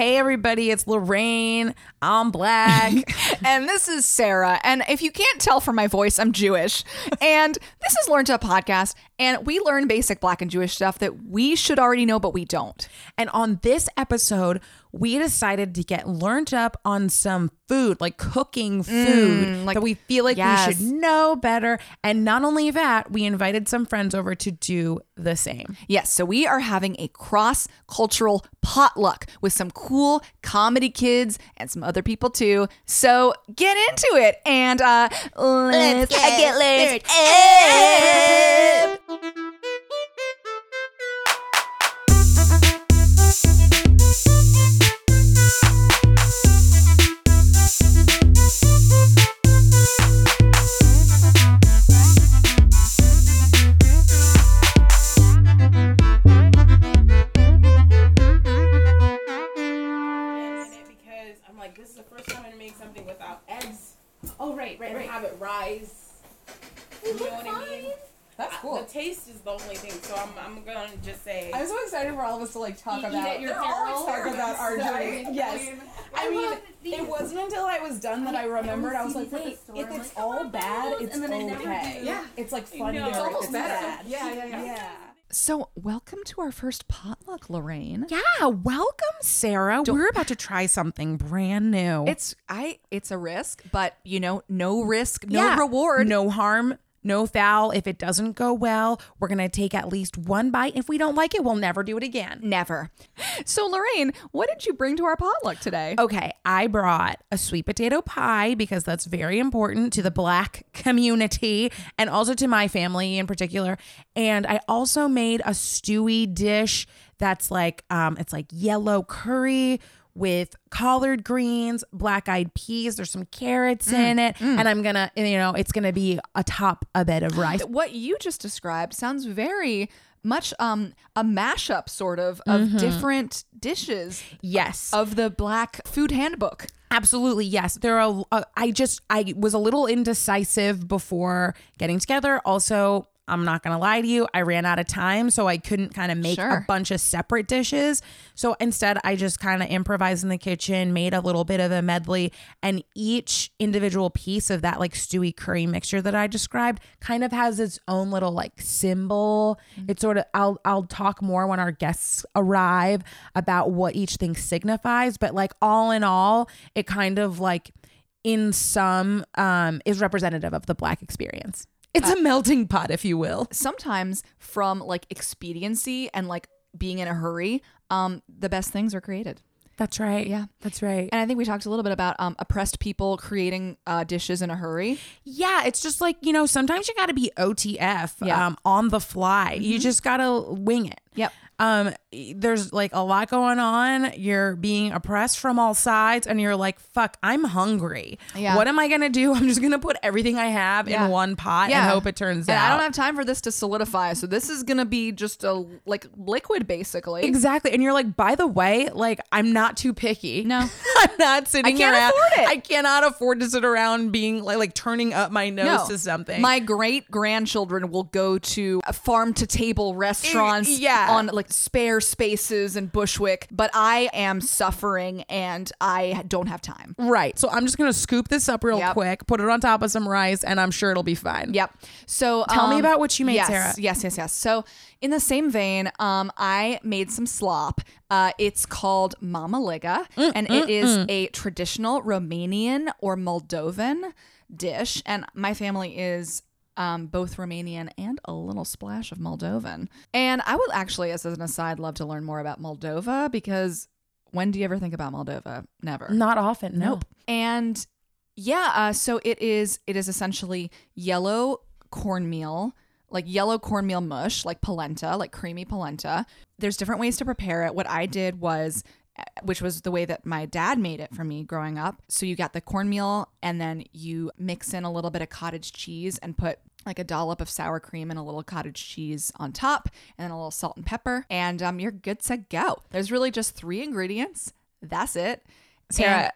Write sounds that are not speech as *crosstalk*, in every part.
Hey, everybody, it's Lorraine. I'm black. *laughs* and this is Sarah. And if you can't tell from my voice, I'm Jewish. And this is Learn to Podcast. And we learn basic black and Jewish stuff that we should already know, but we don't. and on this episode, we decided to get learned up on some food, like cooking food, like- that we feel like yes. we should know better. And not only that, we invited some friends over to do the same. Yes, so we are having a cross cultural potluck with some cool comedy kids and some other people too. So get into it and uh, let's, get, learned. Because I'm like, this is the first time I'm gonna make something without eggs. Oh right, right, and have it rise. You know what I mean? That's cool. The taste is the only thing, so I'm, I'm gonna just say. I'm so excited for all of us to like talk Eat- eat about. at your They're all talk about our Sorry. journey. Yes, I mean, it wasn't until I was done that I remembered. I was like, wait, if it's all bad, it's okay. Yeah. it's like funnier. It's if almost it's better. bad. Yeah, yeah, yeah. yeah. So welcome to our first potluck, Lorraine. Yeah, welcome, Sarah. We're about to try something brand new. It's I it's a risk, but you know, no risk, no Yeah. reward. no harm, no foul. If it doesn't go well, we're gonna take at least one bite. If we don't like it, we'll never do it again. Never. So Lorraine, what did you bring to our potluck today? Okay, I brought a sweet potato pie because that's very important to the black community and also to my family in particular. And I also made a stewy dish that's like um it's like yellow curry with collard greens, black eyed peas, there's some carrots in it, and I'm going to you know, it's going to be atop a bed of rice. What you just described sounds very much um a mashup sort of of Mm-hmm. different dishes Yes. of the black food handbook. Absolutely, yes. There are. Uh, I just I was a little indecisive before getting together. Also, I'm not gonna lie to you, I ran out of time, so I couldn't kind of make Sure. a bunch of separate dishes. So instead, I just kind of improvised in the kitchen, made a little bit of a medley, and each individual piece of that like stewy curry mixture that I described kind of has its own little like symbol. It's sort of I'll I'll talk more when our guests arrive about what each thing signifies, but like all in all, it kind of like in some um is representative of the black experience. It's a melting pot, if you will. Sometimes from like expediency and like being in a hurry, um the best things are created. That's right. Yeah. That's right. And I think we talked a little bit about um, oppressed people creating uh, dishes in a hurry. Yeah, it's just like, you know, sometimes you got to be OTF Yeah. Mm-hmm. um, on the fly. You just got to wing it. Yep. Um, there's like a lot going on. You're being oppressed from all sides, and you're like, "Fuck, I'm hungry. Yeah. What am I gonna do? *laughs* I'm just gonna put everything I have Yeah. in one pot and hope it turns and out." I don't have time for this to solidify, so this is gonna be just a like liquid, basically. Exactly. And you're like, by the way, like I'm not too picky. No. *laughs* I'm not sitting I can't around. afford it. I cannot afford to sit around being like like turning up my nose to something. My great grandchildren will go to farm to table restaurants yeah. on like spare spaces and Bushwick, but I am suffering and I don't have time. right. So I'm just gonna scoop this up real Yep. quick, put it on top of some rice, and I'm sure it'll be fine. Yep. So Tell me um, about what you made, yes, Sarah. Yes, yes, yes. So in the same vein, um, I made some slop. Uh, it's called Mama Liga, Mm, and it is a traditional Romanian or Moldovan dish. And my family is um, both Romanian and a little splash of Moldovan. And I would actually, as an aside, love to learn more about Moldova because when do you ever think about Moldova? Never. Not often. No. Nope. And yeah, uh, so it is. It is essentially yellow cornmeal, like yellow cornmeal mush, like polenta, like creamy polenta. There's different ways to prepare it. What I did was, uh, which was the way that my dad made it for me growing up. So you got the cornmeal, and then you mix in a little bit of cottage cheese and put like a dollop of sour cream and a little cottage cheese on top, and then a little salt and pepper, and um, you're good to go. There's really just three ingredients. That's it. Sarah,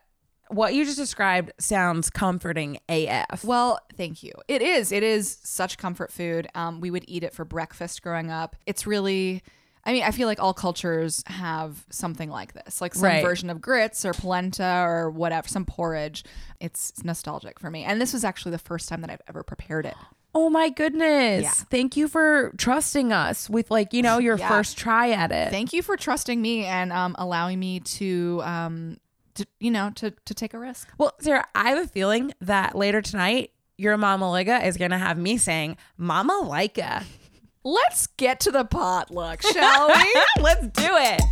what you just described sounds comforting AF. Well, thank you. It is. It is such comfort food. Um, we would eat it for breakfast growing up. It's really, I mean, I feel like all cultures have something like this, like some Right. version of grits or polenta or whatever, some porridge. It's nostalgic for me. And this was actually the first time that I've ever prepared it. Oh my goodness. Yeah. Thank you for trusting us with like, you know, your Yeah. first try at it. Thank you for trusting me and um, allowing me to, um, to, you know, to, to take a risk. well, Sarah, I have a feeling that later tonight your mama Liga is gonna have me saying Mama Leica. *laughs* Let's get to the potluck, shall we? *laughs* Let's do it.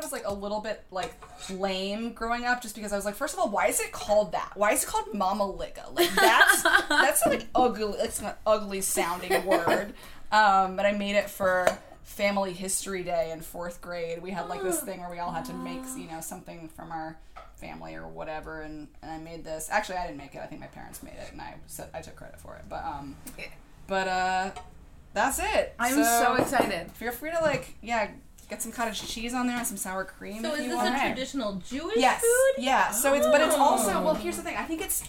It was like a little bit like lame growing up, just because I was like, first of all, why is it called that? Why is it called Mama Liga? Like that's *laughs* that's like ugly. It's an ugly sounding word. Um, but I made it for Family History Day in fourth grade. We had like this thing where we all had to make you know something from our family or whatever, and, and I made this. Actually, I didn't make it. I think my parents made it, and I said I took credit for it. But um, but uh, that's it. I'm so excited. Feel free to like, yeah, get some cottage cheese on there and some sour cream. So if is you this want. a traditional Jewish yes, food? yeah. So it's, but it's also Oh. well. Here's the thing. I think it's,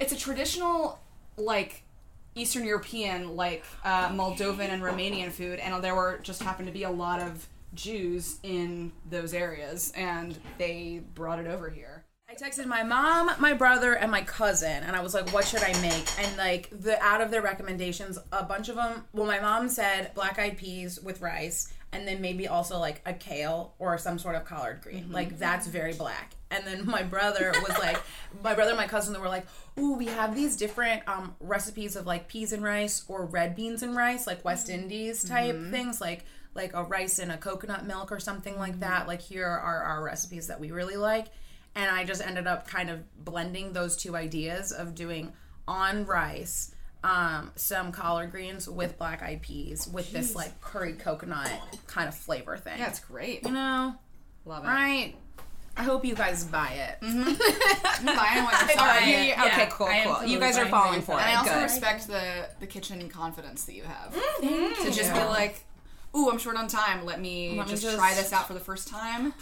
it's a traditional like Eastern European, like uh, Moldovan and Romanian food, and there were just happened to be a lot of Jews in those areas, and they brought it over here. I texted my mom, my brother, and my cousin, and I was like, "What should I make?" And like the out of their recommendations, a bunch of them. Well, my mom said black eyed peas with rice, and then maybe also like a kale or some sort of collard green. Mm-hmm. Like that's very mm-hmm. black. And then my brother was like, *laughs* my brother and my cousin they were like, "Ooh, we have these different um, recipes of like peas and rice or red beans and rice, like West mm-hmm. Indies type things, like." Like a rice and a coconut milk or something like that. Like here are our recipes that we really like and I just ended up kind of blending those two ideas of doing on rice um, some collard greens with black eyed peas with this like curried coconut kind of flavor thing. Yeah, it's great. you know, Love it. right? I hope you guys buy it. Buying what you're All right, selling. you- Yeah, okay, cool, cool. You guys are falling for it. And I also Good. respect the the kitchen confidence that you have. Thank to just be like, ooh, I'm short on time. Let me Let me just, just- try this out for the first time.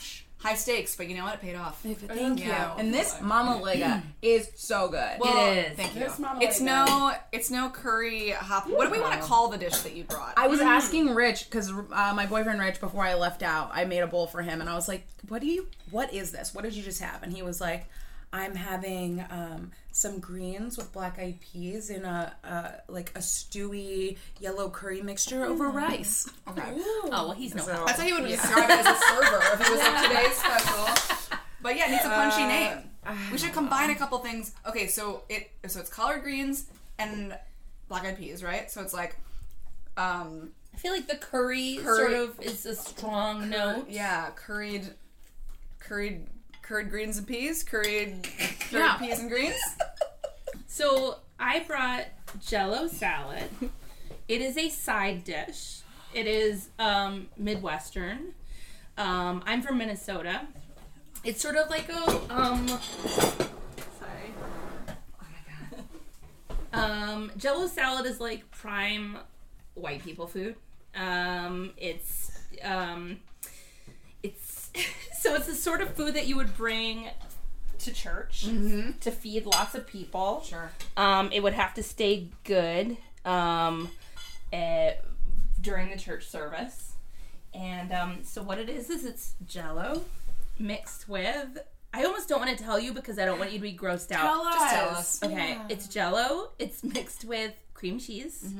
High stakes, but you know what? It paid off. Thank you. Yeah. And this Mama Liga *clears throat* is so good. Well, It is. Thank you. This Mama It's Liga. no, it's no curry hop. What do we want to call the dish that you brought? I was asking Rich because uh, my boyfriend Rich, before I left out, I made a bowl for him, and I was like, "What do you? What is this? What did you just have?" And he was like, "I'm having um, some greens with black eyed peas in a uh, like a stewy yellow curry mixture over rice." okay. Oh well, he's no. That's how he would describe it as a server if he was like *laughs* today's special. But yeah, it needs a punchy name. We should combine a *sighs* couple things. Okay, so it so it's collard greens and black eyed peas, right? So it's like, um, I feel like the curry, Curry. sort of is a strong note. yeah, curried, curried, curried greens and peas, curried, *laughs* curried Yeah. peas and greens. *laughs* So I brought Jello salad. It is a side dish. It is um, Midwestern. Um, I'm from Minnesota. It's sort of like a um. Sorry. Oh my god. *laughs* Um, Jello salad is like prime white people food. Um, it's um, it's *laughs* so it's the sort of food that you would bring to church to feed lots of people. Sure. Um, it would have to stay good um, eh, during the church service. And um, so what it is is it's Jello mixed with. I almost don't want to tell you because I don't want you to be grossed out. Just tell us. Okay, it's Jello. It's mixed with cream cheese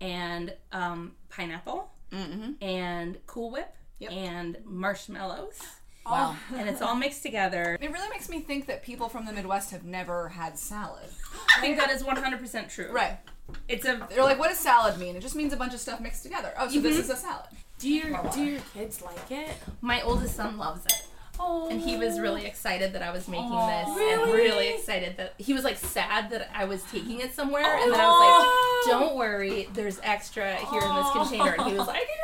and um, pineapple and Cool Whip and marshmallows, Wow. *laughs* and it's all mixed together. It really makes me think that people from the Midwest have never had salad. I think that is one hundred percent true. Right. It's a They're like, what does salad mean? It just means a bunch of stuff mixed together. Oh, so this mm-hmm. is a salad. Do your do your kids like it? my oldest son loves it. Oh, and he was really excited that I was making this, and really excited that he was like sad that I was taking it somewhere, and then I was like, "Don't worry, there's extra here in this container," and he was like, "No!"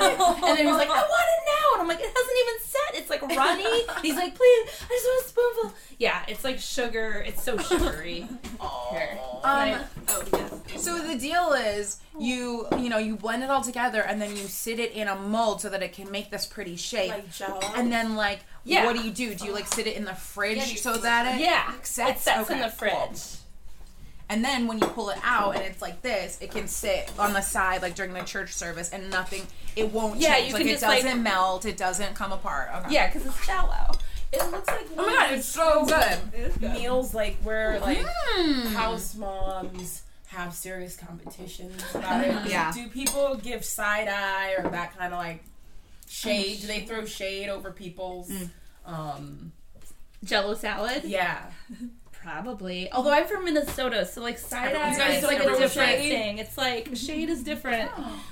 *laughs* and then he was like, "I want it now," and I'm like, "It hasn't even set; it's like runny." He's like, "Please, I just want a spoonful." Yeah, it's like sugar. It's so sugary. Um, oh yes. So the deal is you you know you blend it all together and then you sit it in a mold so that it can make this pretty shape. Like Jell-O? And then like Yeah. what do you do? Do you like sit it in the fridge so that it Yeah, sets? it sets in Okay, the fridge. Cool. And then when you pull it out and it's like this, it can sit on the side like during the church service and nothing. It won't Yeah, change. you like can it just, doesn't melt. It doesn't come apart. Okay. Yeah, because it's shallow. It looks like Oh my god, it's so good. meals like where like Mm. house moms have serious competitions about it. Yeah. Do people give side eye or that kind of like shade? Do they throw shade over people's Mm. um Jello salad. yeah. *laughs* Probably. Although I'm from Minnesota, so like side eye is like a different shade? thing. It's like mm-hmm. shade is different.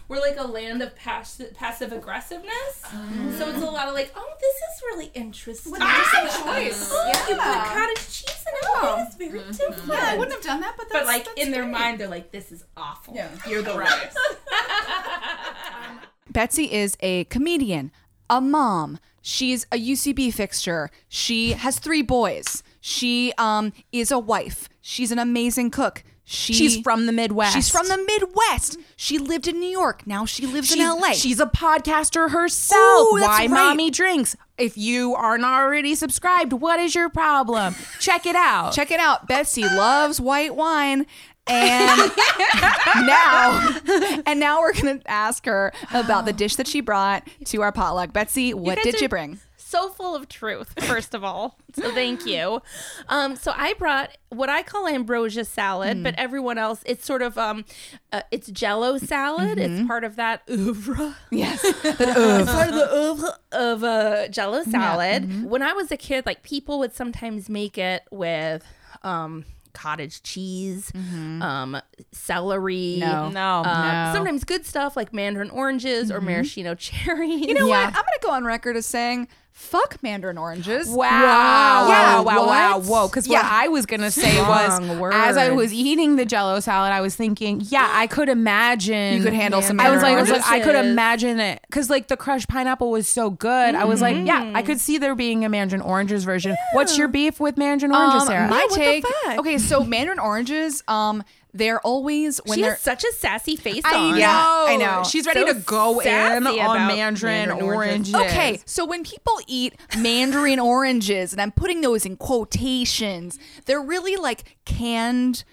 We're like a land of passive passive aggressiveness, oh. so it's a lot of like, oh, this is really interesting. Oh, choice. Oh, you put cottage cheese in it. Oh, it's very mm-hmm. different. Yeah, I wouldn't have done that, but that's, But like that's in their great. mind, they're like, this is awful. Yeah. You're the right. *laughs* Betsy is a comedian, a mom. She's a UCB fixture. She has three boys. She um is a wife. She's an amazing cook. She, She's from the Midwest. She's from the Midwest. She lived in New York. Now she lives She's, in LA. she's a podcaster herself. Ooh, Why right. mommy drinks? If you aren't already subscribed, what is your problem? Check it out. Check it out. Betsy loves white wine. And *laughs* now, and now we're gonna ask her about the dish that she brought to our potluck. Betsy, what did are you bring? So full of truth, *laughs* first of all. So thank you. Um, so I brought what I call ambrosia salad, but everyone else, it's sort of um, uh, it's Jello salad. It's part of that oeuvre. Yes. *laughs* It's part of the oeuvre of uh, Jello salad. When I was a kid, like people would sometimes make it with um, cottage cheese, um, celery. No. No. No. Um, Sometimes good stuff like mandarin oranges or maraschino *laughs* cherries. You know what? I'm gonna go on record as saying, "Fuck mandarin oranges." Wow. Yeah, Wow. Wow. Wow. what? Whoa. Because what Yeah. I was going to say was, Strong as I was eating the jello salad, I was thinking, yeah, I could imagine. You could handle some I was like, I was like, I could imagine it because like the crushed pineapple was so good. I was like, yeah, I could see there being a mandarin oranges version. What's your beef with mandarin oranges, Um, Sarah? my what take. Okay, so mandarin oranges, um, they're always when she they're has such a sassy face I on. know. Yeah, I know. She's ready So to go in on mandarin, mandarin oranges. oranges. Okay, so when people eat mandarin *laughs* oranges, and I'm putting those in quotations, they're really like canned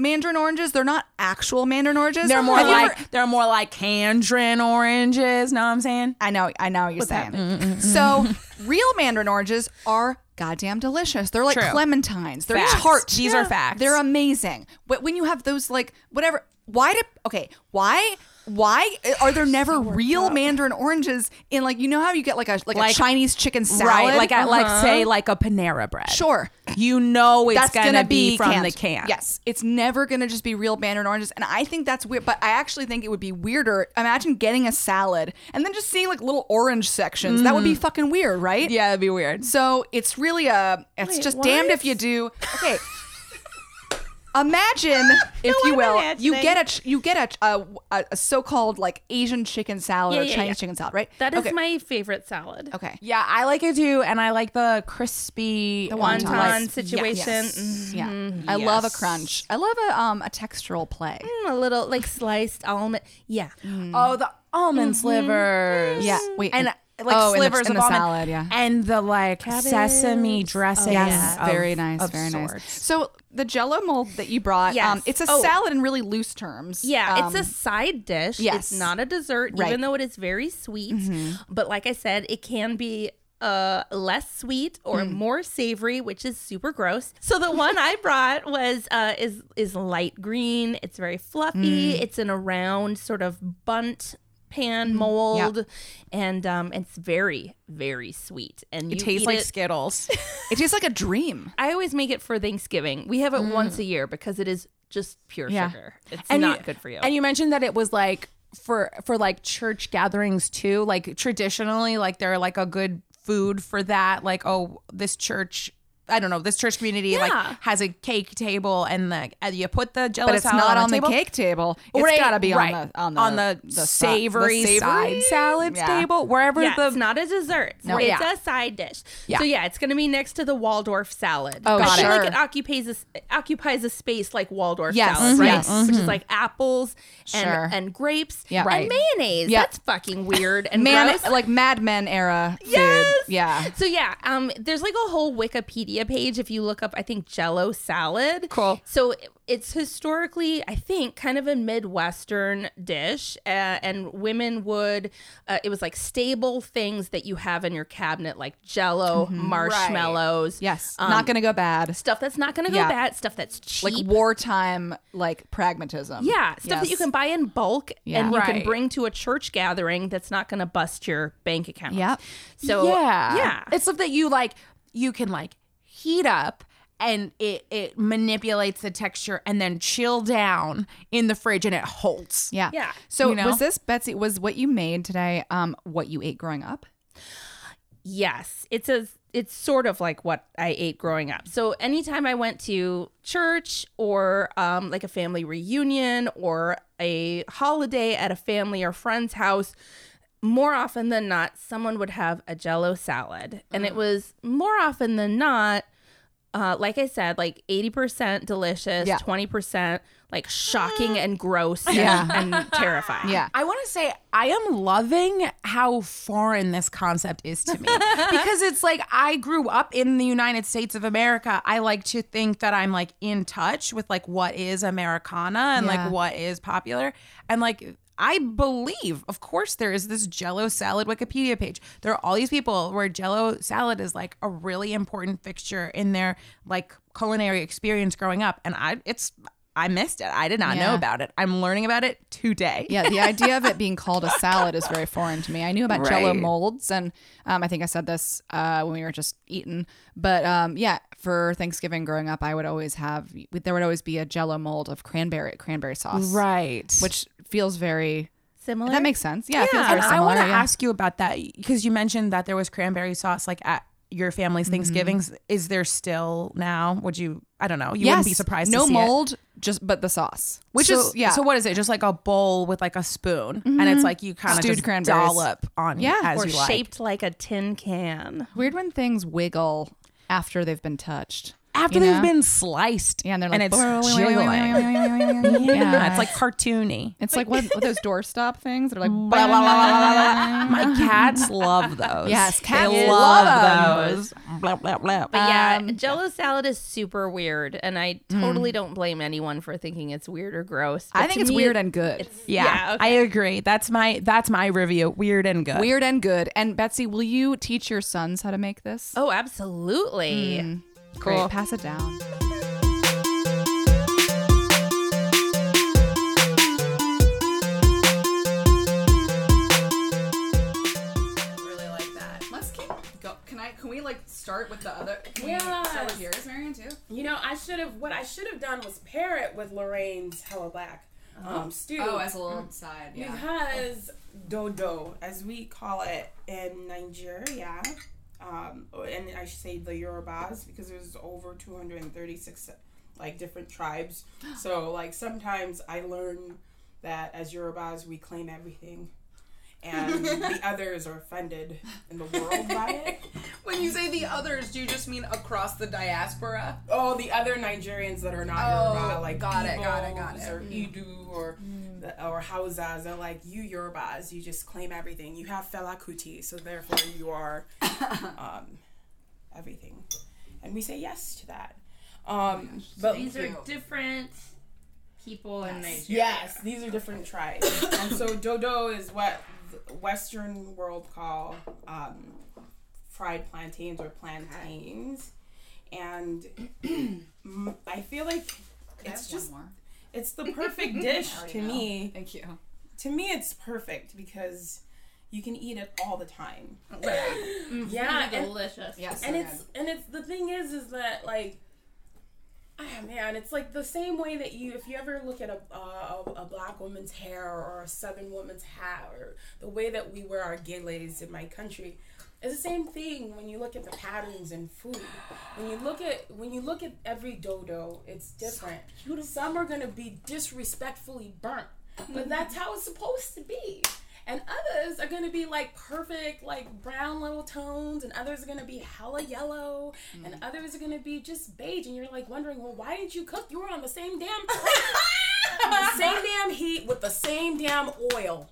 mandarin oranges. They're not actual mandarin oranges. They're more Have you like ever- they're more like candrin oranges. Know what I'm saying? I know, I know what you're saying. So real mandarin oranges are goddamn delicious. They're like True. clementines. They're Facts. tart. These are facts. They're amazing. But when you have those like whatever, why did okay? Why? Why are there never real mandarin oranges in like you know how you get like a like, Like- a Chinese chicken salad? Right, like at like Uh-huh. say like a Panera bread. Sure. You know it's that's gonna, be, from canned. the can. Yes, it's never gonna just be real mandarin oranges, and I think that's weird. But I actually think it would be weirder. Imagine getting a salad and then just seeing like little orange sections. That would be fucking weird, right? Yeah, it'd be weird. So it's really a. It's Wait, just damned if you do. *laughs* Okay. Imagine, *laughs* if you I'm will, you get a you get a a, a, a so-called like Asian chicken salad Yeah, or yeah, Chinese yeah. chicken salad, right? That is okay. my favorite salad. okay. Yeah, I like it too, and I like the crispy The wonton. wonton. Wonton situation. Yes. Yeah, Mhm. I love a crunch. I love a um a textural play. Mm, a little like sliced almond. Yeah. Oh, the almond slivers. Yeah, wait, and and- like oh, in the- slivers in of the salad, yeah. and the like sesame dressing. Yes, of- very nice, of very nice. So the Jello mold that you brought, Yes. um, it's a Oh. salad in really loose terms. Yeah, Um, it's a side dish. yes. It's not a dessert, Right. Mm-hmm. even though it is very sweet. But like I said, it can be uh less sweet or Mm. more savory, which is super gross. So the one I *laughs* brought was uh is is light green. It's very fluffy. Mm. It's in a round sort of Bundt pan mold and um it's very very sweet and It tastes like it- Skittles. *laughs* it tastes like a dream. I always make it for Thanksgiving. We have it once a year because it is just pure Mm. Yeah. sugar. It's And not you- good for you. And you mentioned that it was like for for like church gatherings too. Like traditionally, like they're like a good food for that. Like oh, this church I don't know this church community Yeah. like has a cake table and the and you put the jello but it's salad not on, on the table. cake table. It's Right, got to be right. on the on the the, the si- savory, the savory? side salad Yeah. table wherever Yeah, the it's not a dessert. No, it's yeah. a side dish. Yeah. So yeah, it's going to be next to the Waldorf salad. Oh, I got feel it. like it occupies a, s- occupies a space like Waldorf Yes, salad, mhm, right? yes. Which is like apples and Sure. and grapes Yeah. and Right. mayonnaise. Yeah. That's fucking weird and Man, gross. like Mad Men era food. Yes. Yeah. So yeah, um, there's like a whole Wikipedia page if you look up, I think Jello salad. Cool. So it's historically, I think, kind of a midwestern dish, uh, and women would. Uh, it was like stable things that you have in your cabinet, like Jello, marshmallows. Yes. um, not gonna go bad. Stuff that's not going to go Yeah. bad. Stuff that's cheap. Like wartime, like pragmatism. yeah, stuff that you can buy in bulk Yeah. and you can bring to a church gathering that's not going to bust your bank account. Yeah. So yeah yeah. it's stuff that you like you can like heat up and it it manipulates the texture and then chill down in the fridge and it holds Yeah. Yeah. So You know? was this Betsy? Was what you made today? Um, what you ate growing up? Yes, it's a it's sort of like what I ate growing up. So anytime I went to church or um, like a family reunion or a holiday at a family or friend's house, more often than not, someone would have a Jello salad, and it was more often than not. Uh, like I said, like 80% delicious, Yeah. 20% like shocking and gross *laughs* Yeah. and, and terrifying. Yeah. I want to say I am loving how foreign this concept is to me *laughs* because it's like I grew up in the United States of America. I like to think that I'm like in touch with like what is Americana and Yeah. like what is popular and like I believe, of course, there is this Jello salad Wikipedia page. There are all these people where Jello salad is like a really important fixture in their like culinary experience growing up, and I it's I missed it. I did not know about it. I'm learning about it today. Yeah, the idea of it *laughs* being called a salad is very foreign to me. I knew about Jello molds, and um, I think I said this uh, when we were just eating. But um, yeah, for Thanksgiving growing up, I would always have there would always be a Jello mold of cranberry cranberry sauce, Right. Which feels very Similar. that makes sense. Yeah, it feels yeah, very and I want to yeah. ask you about that because you mentioned that there was cranberry sauce like at your family's Mm-hmm. Thanksgivings. Is there still now? Would you? I don't know. You wouldn't be surprised. No to see it. mold, just but the sauce, which so, is yeah. So what is it? Just like a bowl with like a spoon, and it's like you kind of Stewed just cranberries. dollop on Yeah. as or you like. shaped like a tin can. weird when things wiggle after they've been touched. After you they've know? been sliced. Yeah, and they're like it's jiggling. Yeah, it's like cartoony. it's like what what those doorstop things. They're like Blah, blah, blah, blah, blah, blah. My cats love *laughs* those. Yes, They cats love, love those. Blah blah blah. But yeah, Um, Jello salad is super weird, and I totally don't blame anyone for thinking it's weird or gross. I think it's me, weird and good. It's, Yeah, yeah, I agree. That's my that's my review. Weird and good. Weird and good. And Betsy, will you teach your sons how to make this? oh, absolutely. Great. Pass it down. really like that. Let's keep go. Can I? Can we like start with the other? Can we start with yours, Marion too? You know, I should have. What I should have done was pair it with Lorraine's Hello Black um, stew. Oh, as a little side. Yeah. Because dodo, as we call it in Nigeria, um, and I should say the Yorubas, because there's over 236 like different tribes. *gasps* So like sometimes I learn that as Yorubas we claim everything. And the *laughs* others are offended in the world by it. *laughs* When you say the others, do you just mean across the diaspora? Oh, the other Nigerians that are not Oh, Yoruba, like got it, got it, got it. or Idu or the, or Hausas, are like you Yorubas. You just claim everything. You have Fela Kuti, so therefore you are *laughs* um, everything, and we say yes to that. Um, but These are different people in Nigeria. Yes, these are different tribes. and so *laughs* dodo is what the Western world call um, fried plantains or plantains. And mm, *coughs* I feel like it's just more. It's the *laughs* perfect dish to me. Thank you. To me it's perfect because you can eat it all the time. Yeah, *laughs* and- delicious. Yes. and it's and it's the thing is is that like ah man it's like the same way that you if you ever look at a, uh, a, a black woman's hair or a southern woman's hat or the way that we wear our geles in my country It's the same thing when you look at the patterns in food. When you look at when you look at every dodo, it's different. Some are gonna be disrespectfully burnt, but mm-hmm. that's how it's supposed to be. And others are gonna be like perfect, like brown little tones, and others are gonna be hella yellow, and mm. others are gonna be just beige. And you're like wondering, well, why didn't you cook? You were on the same damn *laughs* *laughs* the same damn heat with the same damn oil.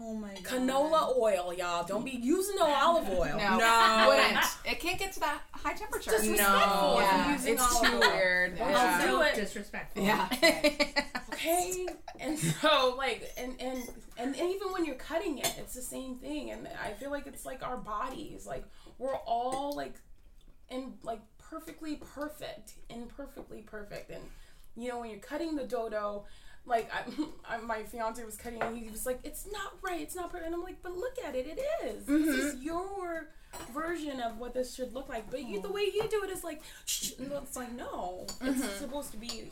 Oh my god. Canola oil, y'all. Don't be using no olive oil. No, No. *laughs* wouldn't. It can't get to that high temperature. Disrespectful. Yeah, Using it's olive too oil. weird. Don't Yeah. do it. Disrespectful. Yeah. *laughs* Okay. And so like and and and even when you're cutting it, it's the same thing. And I feel like it's like our bodies. Like we're all like in like perfectly perfect, imperfectly perfect. And you know when you're cutting the dodo. Like I, *laughs* I, my fiance was cutting, and he was like, "It's not right. It's not perfect." And I'm like, "But look at it. It is. This is your version of what this should look like. But you, the way you do it is like, shh, it's like, no, it's supposed to be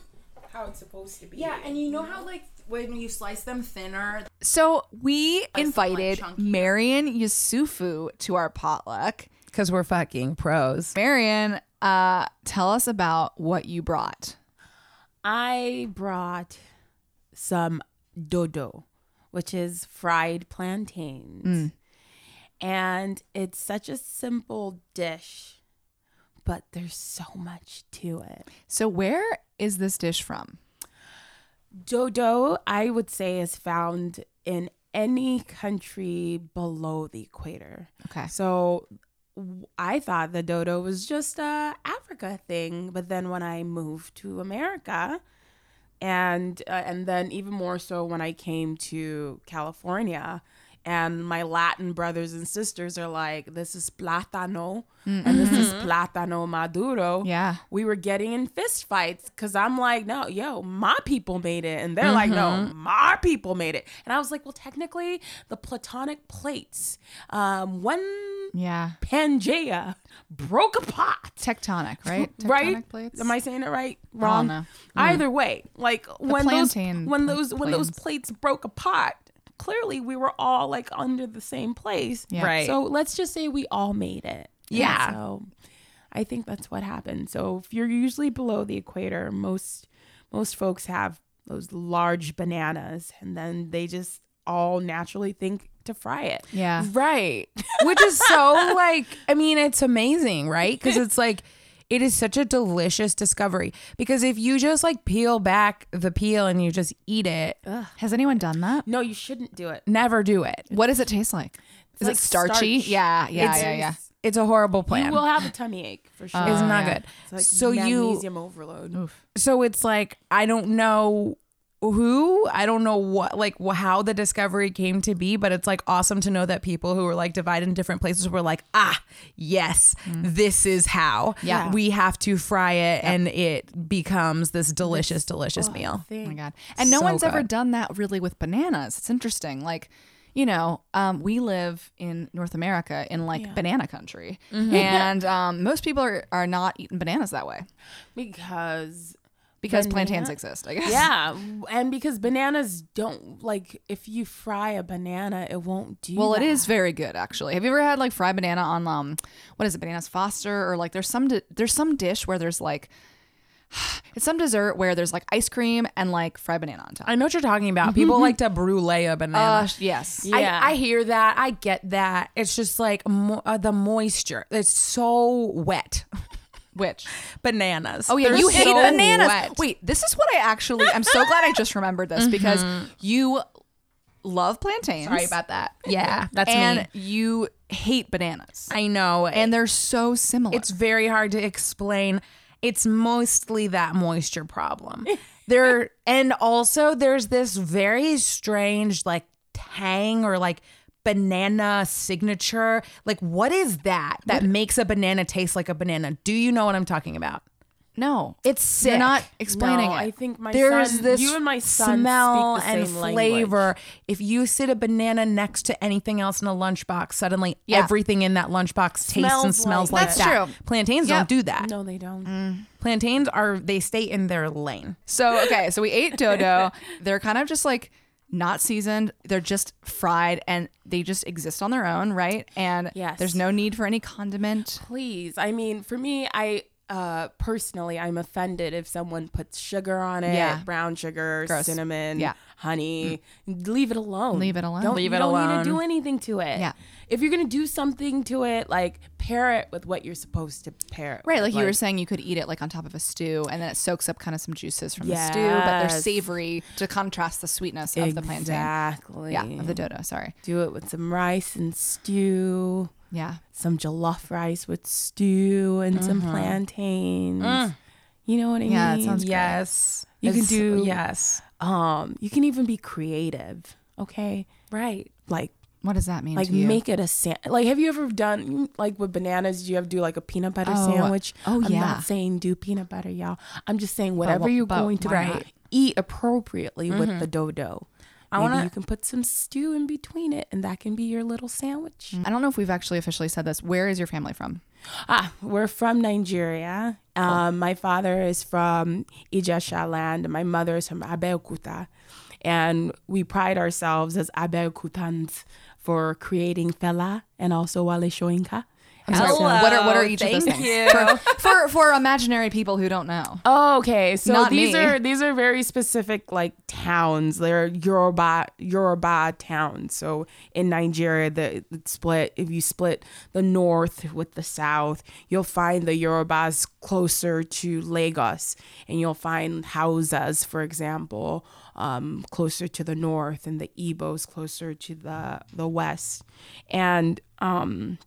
how it's supposed to be. Yeah, and you know how like when you slice them thinner, So we invited chunky. Marion Yusufu to our potluck. because we're fucking pros. Marion, uh, tell us about what you brought. I brought some dodo, which is fried plantains. Mm. And it's such a simple dish, but there's so much to it. So where is this dish from? Dodo, I would say, is found in any country below the equator. Okay. So I thought the dodo was just a Africa thing, but then when I moved to America, and uh, and then even more so when I came to California, and my Latin brothers and sisters are like, "This is plátano, and this is mm-hmm. plátano maduro." Yeah. we were getting in fist fights because I'm like, no, yo, my people made it. And they're like, no, mm-hmm. my people made it. And I was like, well, technically, the platonic plates, um, when Yeah. Pangea broke apart, Tectonic, right? Tectonic right? plates. Am I saying it right? Wrong. know. Mm. Either way, like when those when those when those plates broke apart, clearly we were all like under the same place. Yeah. Right. So let's just say we all made it. Yeah. So I think that's what happened. So if you're usually below the equator, most most folks have those large bananas and then they just all naturally think to fry it. Yeah. Right. Which is so like I mean it's amazing, right? Cuz it's like it is such a delicious discovery because if you just like peel back the peel and you just eat it, Has anyone done that? No, you shouldn't do it. never do it. What does it taste like? Is like it starchy? starch. Yeah, yeah, It's- yeah, yeah. It's a horrible plan. You will have a tummy ache for sure. it's not yeah. good. It's like so you magnesium overload. so it's like I don't know who I don't know what like how the discovery came to be, but it's like awesome to know that people who were like divided in different places were like, ah, yes, this is how. Yeah. we have to fry it, and it becomes this delicious, delicious meal. Oh my god. And no So one's ever done that really with bananas. It's interesting. Like, you know, um, we live in North America in like banana country. And um, most people are, are not eating bananas that way Because because Banana- plantains exist, I guess. yeah, *laughs* and because bananas don't like if you fry a banana, it won't do. Well, it that. is very good actually. Have you ever had like fried banana on um what is it, bananas Foster or like there's some di- there's some dish where there's like *sighs* it's some dessert where there's like ice cream and like fried banana on top. I know what you're talking about. *laughs* People like to brulee a banana. Uh, yes. Yeah. I, I hear that. I get that. It's just like mo- uh, the moisture. It's so wet. *laughs* Which? Bananas. Oh yeah, They're you hate bananas. wet. Wait, this is what I actually. I'm so glad I just remembered this mm-hmm. because you love plantains. Sorry about that. Yeah, that's and me. you hate bananas, I know. and they're so similar. it's very hard to explain. It's mostly that moisture problem. *laughs* there and also there's this very strange like tang or like banana signature. Like what is that that makes a banana taste like a banana? Do you know what I'm talking about? no, It's sick. you're not explaining No, it. I think my There's son, this you and my son smell speak the and same language. flavor. If you sit a banana next to anything else in a lunchbox, suddenly Yeah. everything in that lunchbox tastes Smells and smells like like, That's that. true. Plantains Yep. don't do that. No, they don't. Mm. Plantains are they stay in their lane. So okay, so we ate dodo. *laughs* They're kind of just like not seasoned. They're just fried and they just exist on their own, right? And Yes. there's no need for any condiment. Please. I mean, for me, I uh personally I'm offended if someone puts sugar on it, Yeah. brown sugar, Gross. cinnamon, Yeah. honey. Leave it alone. Leave it alone. Don't, Leave you it don't need to do anything to it. Yeah. If you're gonna do something to it, like pair it with what you're supposed to pair it. Right, with. like you were saying, you could eat it like on top of a stew, and then it soaks up kind of some juices from the stew, but they're savory to contrast the sweetness of the plantain. Exactly. Yeah, of the dodo. Sorry. Do it with some rice and stew. Yeah, Some jollof rice with stew and some plantains. You know what I Mm-hmm. Mm. Yeah, it mean? sounds great. Yes. You can do- yes. um you can even be creative okay Right. like what does that mean? like to you? make it a sa- like have you ever done like with bananas do you have to do like a peanut butter Oh, sandwich oh, yeah. i'm not saying do peanut butter y'all i'm just saying whatever wh- you're but going to eat appropriately with the dodo I Maybe wanna- you can put some stew in between it and that can be your little sandwich. I don't know if we've actually officially said this. Where is your family from? ah we're from nigeria. Um my father is from ijesha land. And my mother is from abeokuta. And we pride ourselves as abeokutans for creating fela and also Wole Soyinka Hello, what are what are each of those thank things you. For, for for *laughs* imaginary people who don't know? Oh, okay. So Not these me. are these are very specific like towns. They're Yoruba Yoruba towns. So in Nigeria, the it's split if you split the north with the south, you'll find the Yorubas closer to Lagos, and you'll find Hausas, for example, um, closer to the north, and the Igbos closer to the the west, and um.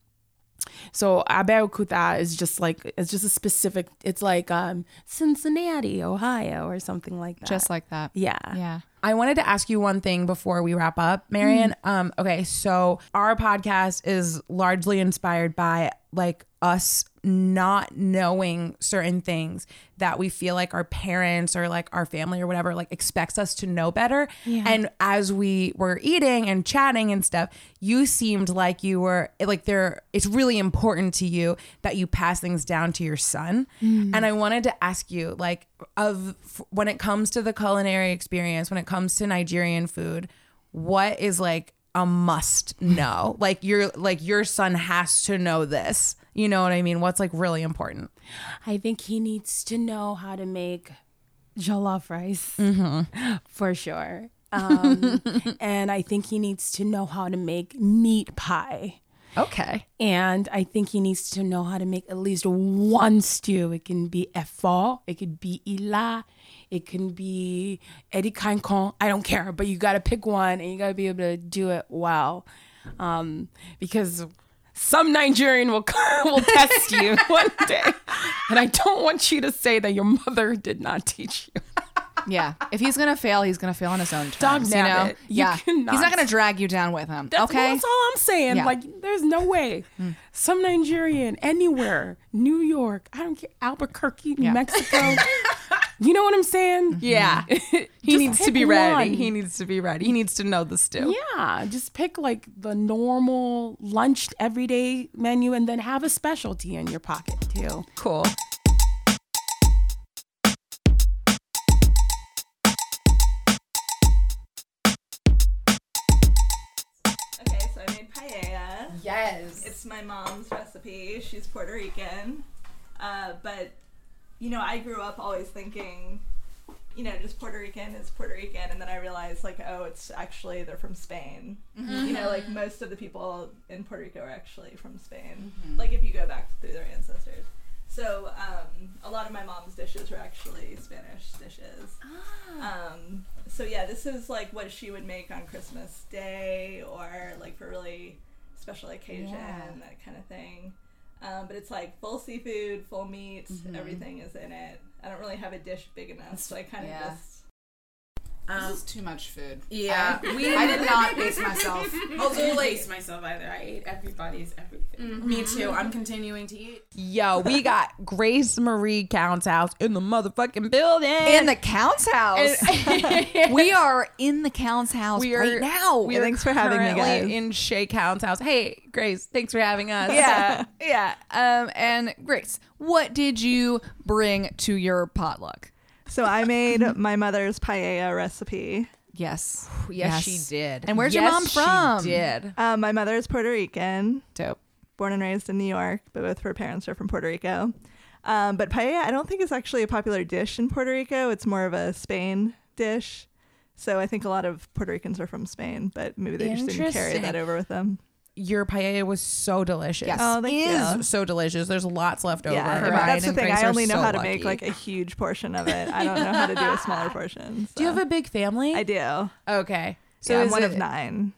So Abeokuta is just like it's just a specific. It's like um, Cincinnati, Ohio, or something like that. Just like that. yeah, Yeah. I wanted to ask you one thing before we wrap up, Marion. Hmm. Um, okay, so our podcast is largely inspired by like us not knowing certain things that we feel like our parents or like our family or whatever like expects us to know better. And as we were eating and chatting and stuff, you seemed like you were like there it's really important to you that you pass things down to your son. Mm. And I wanted to ask you like of f- when it comes to the culinary experience, when it comes to Nigerian food, what is like a must know? *laughs* like your like your son has to know this. You know what I mean? What's like really important? I think he needs to know how to make jollof rice *laughs* for sure. Um, *laughs* and I think he needs to know how to make meat pie. Okay. And I think he needs to know how to make at least one stew. It can be efo, it could be ila, it can be edikang ikong. I don't care, but you got to pick one and you got to be able to do it well. Um, because some Nigerian will *laughs* will test you *laughs* one day, and I don't want you to say that your mother did not teach you. *laughs* Yeah. If he's gonna fail, he's gonna fail on his own terms. Dog you know? You yeah. cannot- He's not gonna drag you down with him. That's, okay. that's all I'm saying. Yeah. Like, there's no way. Some Nigerian, anywhere, New York, I don't care, Albuquerque, New Yeah. Mexico. You know what I'm saying? *laughs* Yeah. *laughs* he Just needs to be ready. one. He needs to be ready. He needs to know the stew. Yeah, just pick like the normal lunch everyday menu and then have a specialty in your pocket too. Cool. Okay, so I made paella. Yes. It's my mom's recipe. She's Puerto Rican. Uh, but, you know, I grew up always thinking, you know, just Puerto Rican is Puerto Rican. And then I realized, like, oh, it's actually, they're from Spain. You know, like, most of the people in Puerto Rico are actually from Spain. Like, if you go back through their ancestors. So, um, a lot of my mom's dishes were actually Spanish dishes. Um, so yeah, this is like what she would make on Christmas Day or like for really special occasion, that kind of thing. Um, but it's like full seafood, full meat, everything is in it. I don't really have a dish big enough, so I kind of Yeah. just. This is too much food. Yeah. We I did not pace myself. also didn't like taste myself either. I ate everybody's everything. me too. I'm continuing to eat. Yo, we got Grace Marie Counts House in the motherfucking building. in the count's house. *laughs* *laughs* we are in the count's house we are right now. We are Thanks for having me, currently guys. In Shay Counts House. Hey, Grace, thanks for having us. yeah, *laughs* yeah. Um, and Grace, what did you bring to your potluck? So I made my mother's paella recipe. Yes. Yes, she did. And where's your Yes, mom from? she did. Um, my mother is Puerto Rican, Dope. born and raised in New York, but both her parents are from Puerto Rico. Um, but paella, I don't think is actually a popular dish in Puerto Rico. It's more of a Spain dish. So I think a lot of Puerto Ricans are from Spain, but maybe they just didn't carry that over with them. Your paella was so delicious. Yes. Oh, thank is you. so delicious. There's lots left over. Yeah, Ryan that's the thing. I only know so how to lucky. make like a huge portion of it. I don't know how to do a smaller portion. *laughs* Do you have a big family? I do. okay. So So I'm one it- of nine.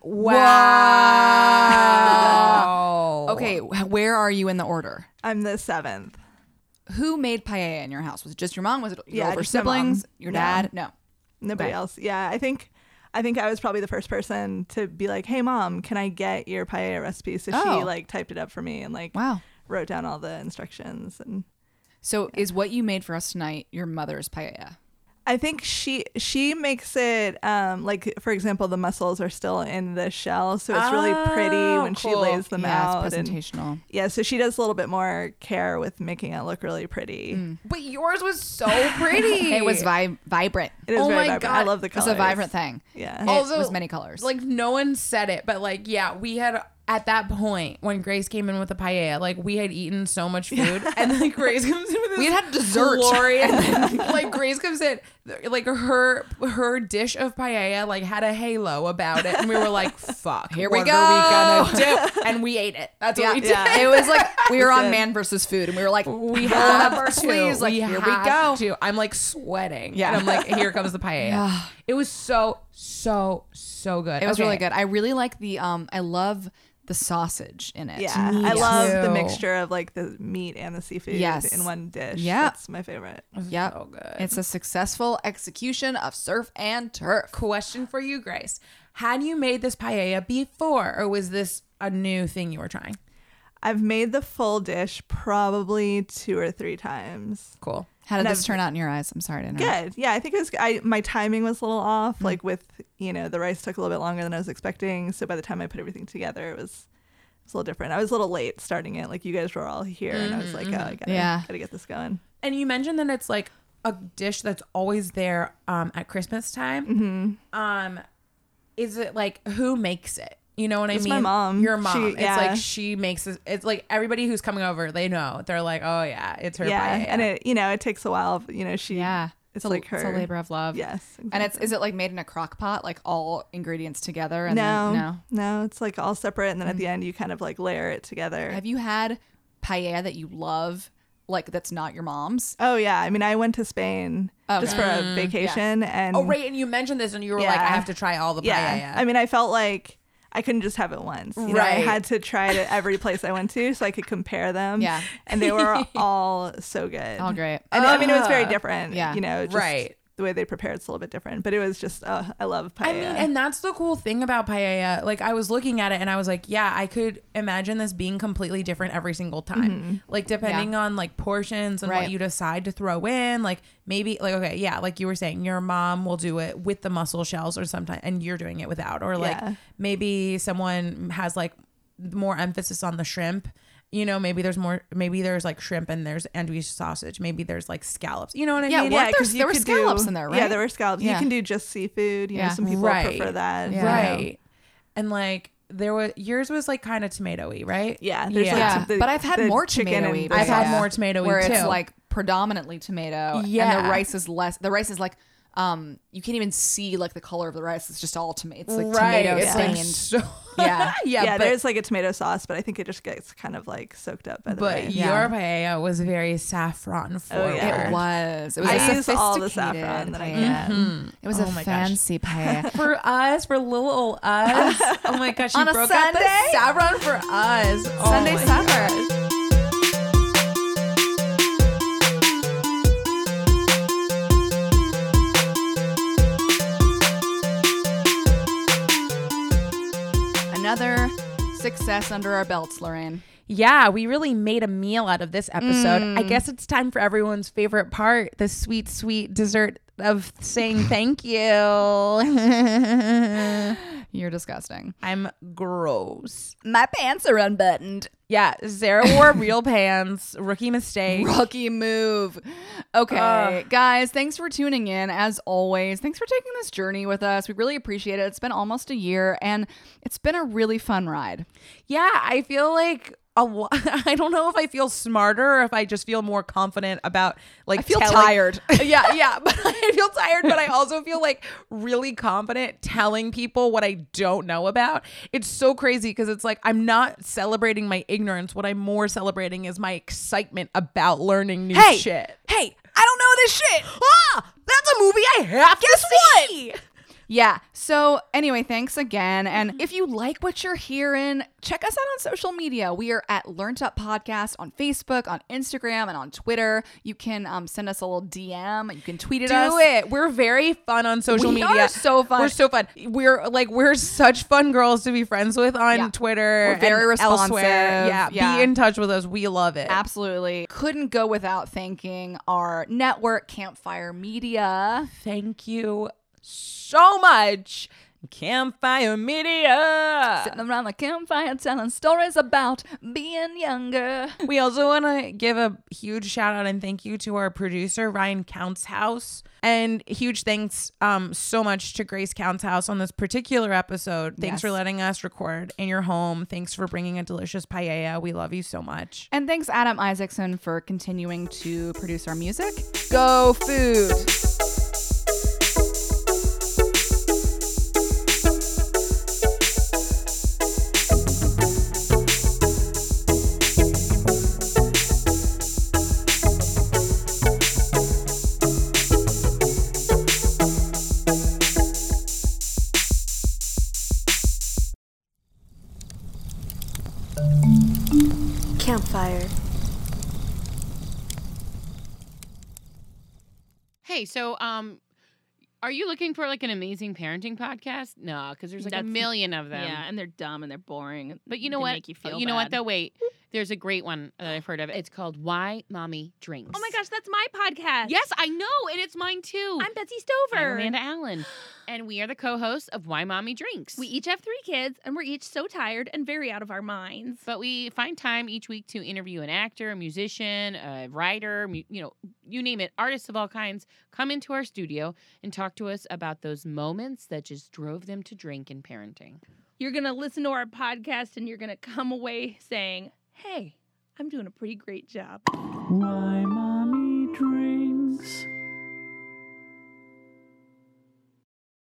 Wow. *laughs* Okay, where are you in the order? I'm the seventh. Who made paella in your house? Was it just your mom? Was it your Yeah, older just my mom. siblings? Your Yeah. dad? No. Nobody Okay. else. Yeah, I think I think I was probably the first person to be like, "Hey, mom, can I get your paella recipe?" So Oh. she like typed it up for me and like Wow. wrote down all the instructions. And So is what you made for us tonight your mother's paella? I think she she makes it um, like for example, the mussels are still in the shell, so it's really pretty Oh, when she lays them yeah, out. it's and- presentational. yeah, so she does a little bit more care with making it look really pretty. But yours was so pretty. *laughs* It was vi- vibrant. It is Oh very my vibrant. I love the It's colors. a vibrant thing. Yeah. It Also, was many colors. like no one said it, but like yeah, we had at that point when Grace came in with the paella, like we had eaten so much food, and then Grace comes in with *laughs* this We had had dessert. glorious, *laughs* like Grace comes in, like her her dish of paella like had a halo about it, and we were like, *laughs* "Fuck, Here we go." Are we gonna do?" And we ate it. That's yeah, what we did. yeah. it was like we were *laughs* on man versus food, and we were like, We have our sleeves, like we here we go. To. I'm like sweating. Yeah. And I'm like, here comes the paella. *sighs* it was so, so, so good. It was Okay. really good. I really like the um. I love the sausage in it. Yeah, Me I love the mixture of like the meat and the seafood Yes. in one dish. Yeah. that's my favorite. Yep. So good. It's a successful execution of surf and turf. question for you, Grace. Had you made this paella before, or was this a new thing you were trying? I've made the full dish probably two or three times. Cool. How did And this I've- turn out in your eyes? I'm sorry to interrupt. Good. Yeah, I think it was. I my timing was a little off. Mm. Like with you know the rice took a little bit longer than I was expecting. So by the time I put everything together, it was it was a little different. I was a little late starting it. Like you guys were all here, and I was like, oh, I gotta, Mm-hmm, Yeah. gotta get this going. And you mentioned that it's like a dish that's always there um, at Christmas time. Mm-hmm. Um, is it like who makes it? You know what It's I my mean? mom. Your mom. She- It's yeah. like she makes it. It's like everybody who's coming over, they know. They're like, oh yeah, it's her. yeah, and it you know it takes a while. You know she. Yeah. It's, a, like her. It's a labor of love. Yes. And it's is it like made in a crock pot, like all ingredients together? And no, Then, no. no, it's like all separate, and then Mm. at the end you kind of like layer it together. Have you had paella that you love, like that's not your mom's? Oh yeah, I mean I went to Spain just for a vacation, and oh right, and you mentioned this, and you were like, I have to try all the yeah. paella. I mean I felt like I couldn't just have it once. You know, I had to try it at every *laughs* place I went to so I could compare them. Yeah. and they were *laughs* all so good. All great. And I mean it was very Uh, different. yeah. you know, just Right. The way they prepare it's a little bit different, but it was just uh, I love paella. I mean, and that's the cool thing about paella. Like, I was looking at it and I was like, yeah, I could imagine this being completely different every single time. Like, depending on like portions and Right. what you decide to throw in. Like, maybe, like, okay, yeah, like you were saying, your mom will do it with the mussel shells or sometimes, and you're doing it without. Or like, Yeah. maybe someone has like more emphasis on the shrimp. You know, maybe there's more. Maybe there's like shrimp and there's andouille sausage. Maybe there's like scallops. You know what I Yeah, mean? weren't there- 'cause you there were scallops do- in there, right? Yeah, there were scallops. Yeah. You can do just seafood. You Yeah. know, some people Right. prefer that. Yeah. right. And like there was yours was like kind of tomatoey, right? Yeah, there's Yeah. like some- the- but I've had more chicken tomato and I've had paella, more tomatoey where it's too. like predominantly tomato. Yeah, and Yeah. the rice is less. The rice is like um you can't even see like the color of the rice. It's just all tomato. It's like right. tomato It's like so *laughs* yeah. yeah, yeah, but, there's like a tomato sauce, but I think it just gets kind of like soaked up by the but rain. Yeah. your paella was very saffron forward. Oh, yeah. It was. It was. I a use all the saffron that I paella. can. It was Oh a my gosh. fancy paella. *laughs* For us, for little old us. *laughs* Oh my gosh, she On a broke out the Sunday? saffron for us. Oh Sunday my Another success under our belts, Lorraine. Yeah, we really made a meal out of this episode. I Mm. guess it's time for everyone's favorite part the sweet, sweet dessert of saying *laughs* thank you. *laughs* You're disgusting. I'm gross. My pants are unbuttoned. Yeah, Sarah wore *laughs* real pants. Rookie mistake. Rookie move. Okay, guys, thanks for tuning in. As always, thanks for taking this journey with us. We really appreciate it. It's been almost a year and it's been a really fun ride. Yeah, I feel like a lot. *laughs* I don't know if I feel smarter or if I just feel more confident about like I feel telling- tired. *laughs* yeah, yeah, *laughs* but I feel tired, but I also feel like really confident telling people what I don't know about. It's so crazy because it's like I'm not celebrating my ignorance. What I'm more celebrating is my excitement about learning new Hey, shit. hey, I don't know this shit. *gasps* Ah, that's a movie I have to. Yeah. So, anyway, thanks again. And if you like what you're hearing, check us out on social media. We are at Learned Up Podcast on Facebook, on Instagram, and on Twitter. You can um, send us a little DM. You can tweet at Do us. Do it. We're very fun on social We media. are so fun. We're so fun. We're like we're such fun girls to be friends with on Yeah. Twitter. We're very responsive. Yeah, Yeah. Be in touch with us. We love it. Absolutely. Couldn't go without thanking our network, Campfire Media. Thank you so much. Campfire Media. Sitting around the campfire telling stories about being younger. We also want to give a huge shout out and thank you to our producer Ryan Counts House, and huge thanks um so much to Grace Counts House on this particular episode. Thanks Yes. for letting us record in your home. Thanks for bringing a delicious paella. We love you so much. And thanks, Adam Isaacson, for continuing to produce our music. Go food! So um, are you looking for like an amazing parenting podcast? No, because there's like a million of them. Yeah, and they're dumb and they're boring. But you know They what? Make you feel. you know what though? Wait, there's a great one that I've heard of. It's called Why Mommy Drinks. Oh my gosh, that's my podcast. Yes, I know, and it's mine too. I'm Betsy Stover. I'm Amanda Allen, and we are the co-hosts of Why Mommy Drinks. We each have three kids, and we're each so tired and very out of our minds. but we find time each week to interview an actor, a musician, a writer, mu- you know, you name it, artists of all kinds, come into our studio and talk to us about those moments that just drove them to drink in parenting. You're gonna listen to our podcast, and you're gonna come away saying, "Hey, I'm doing a pretty great job." Why mommy drinks.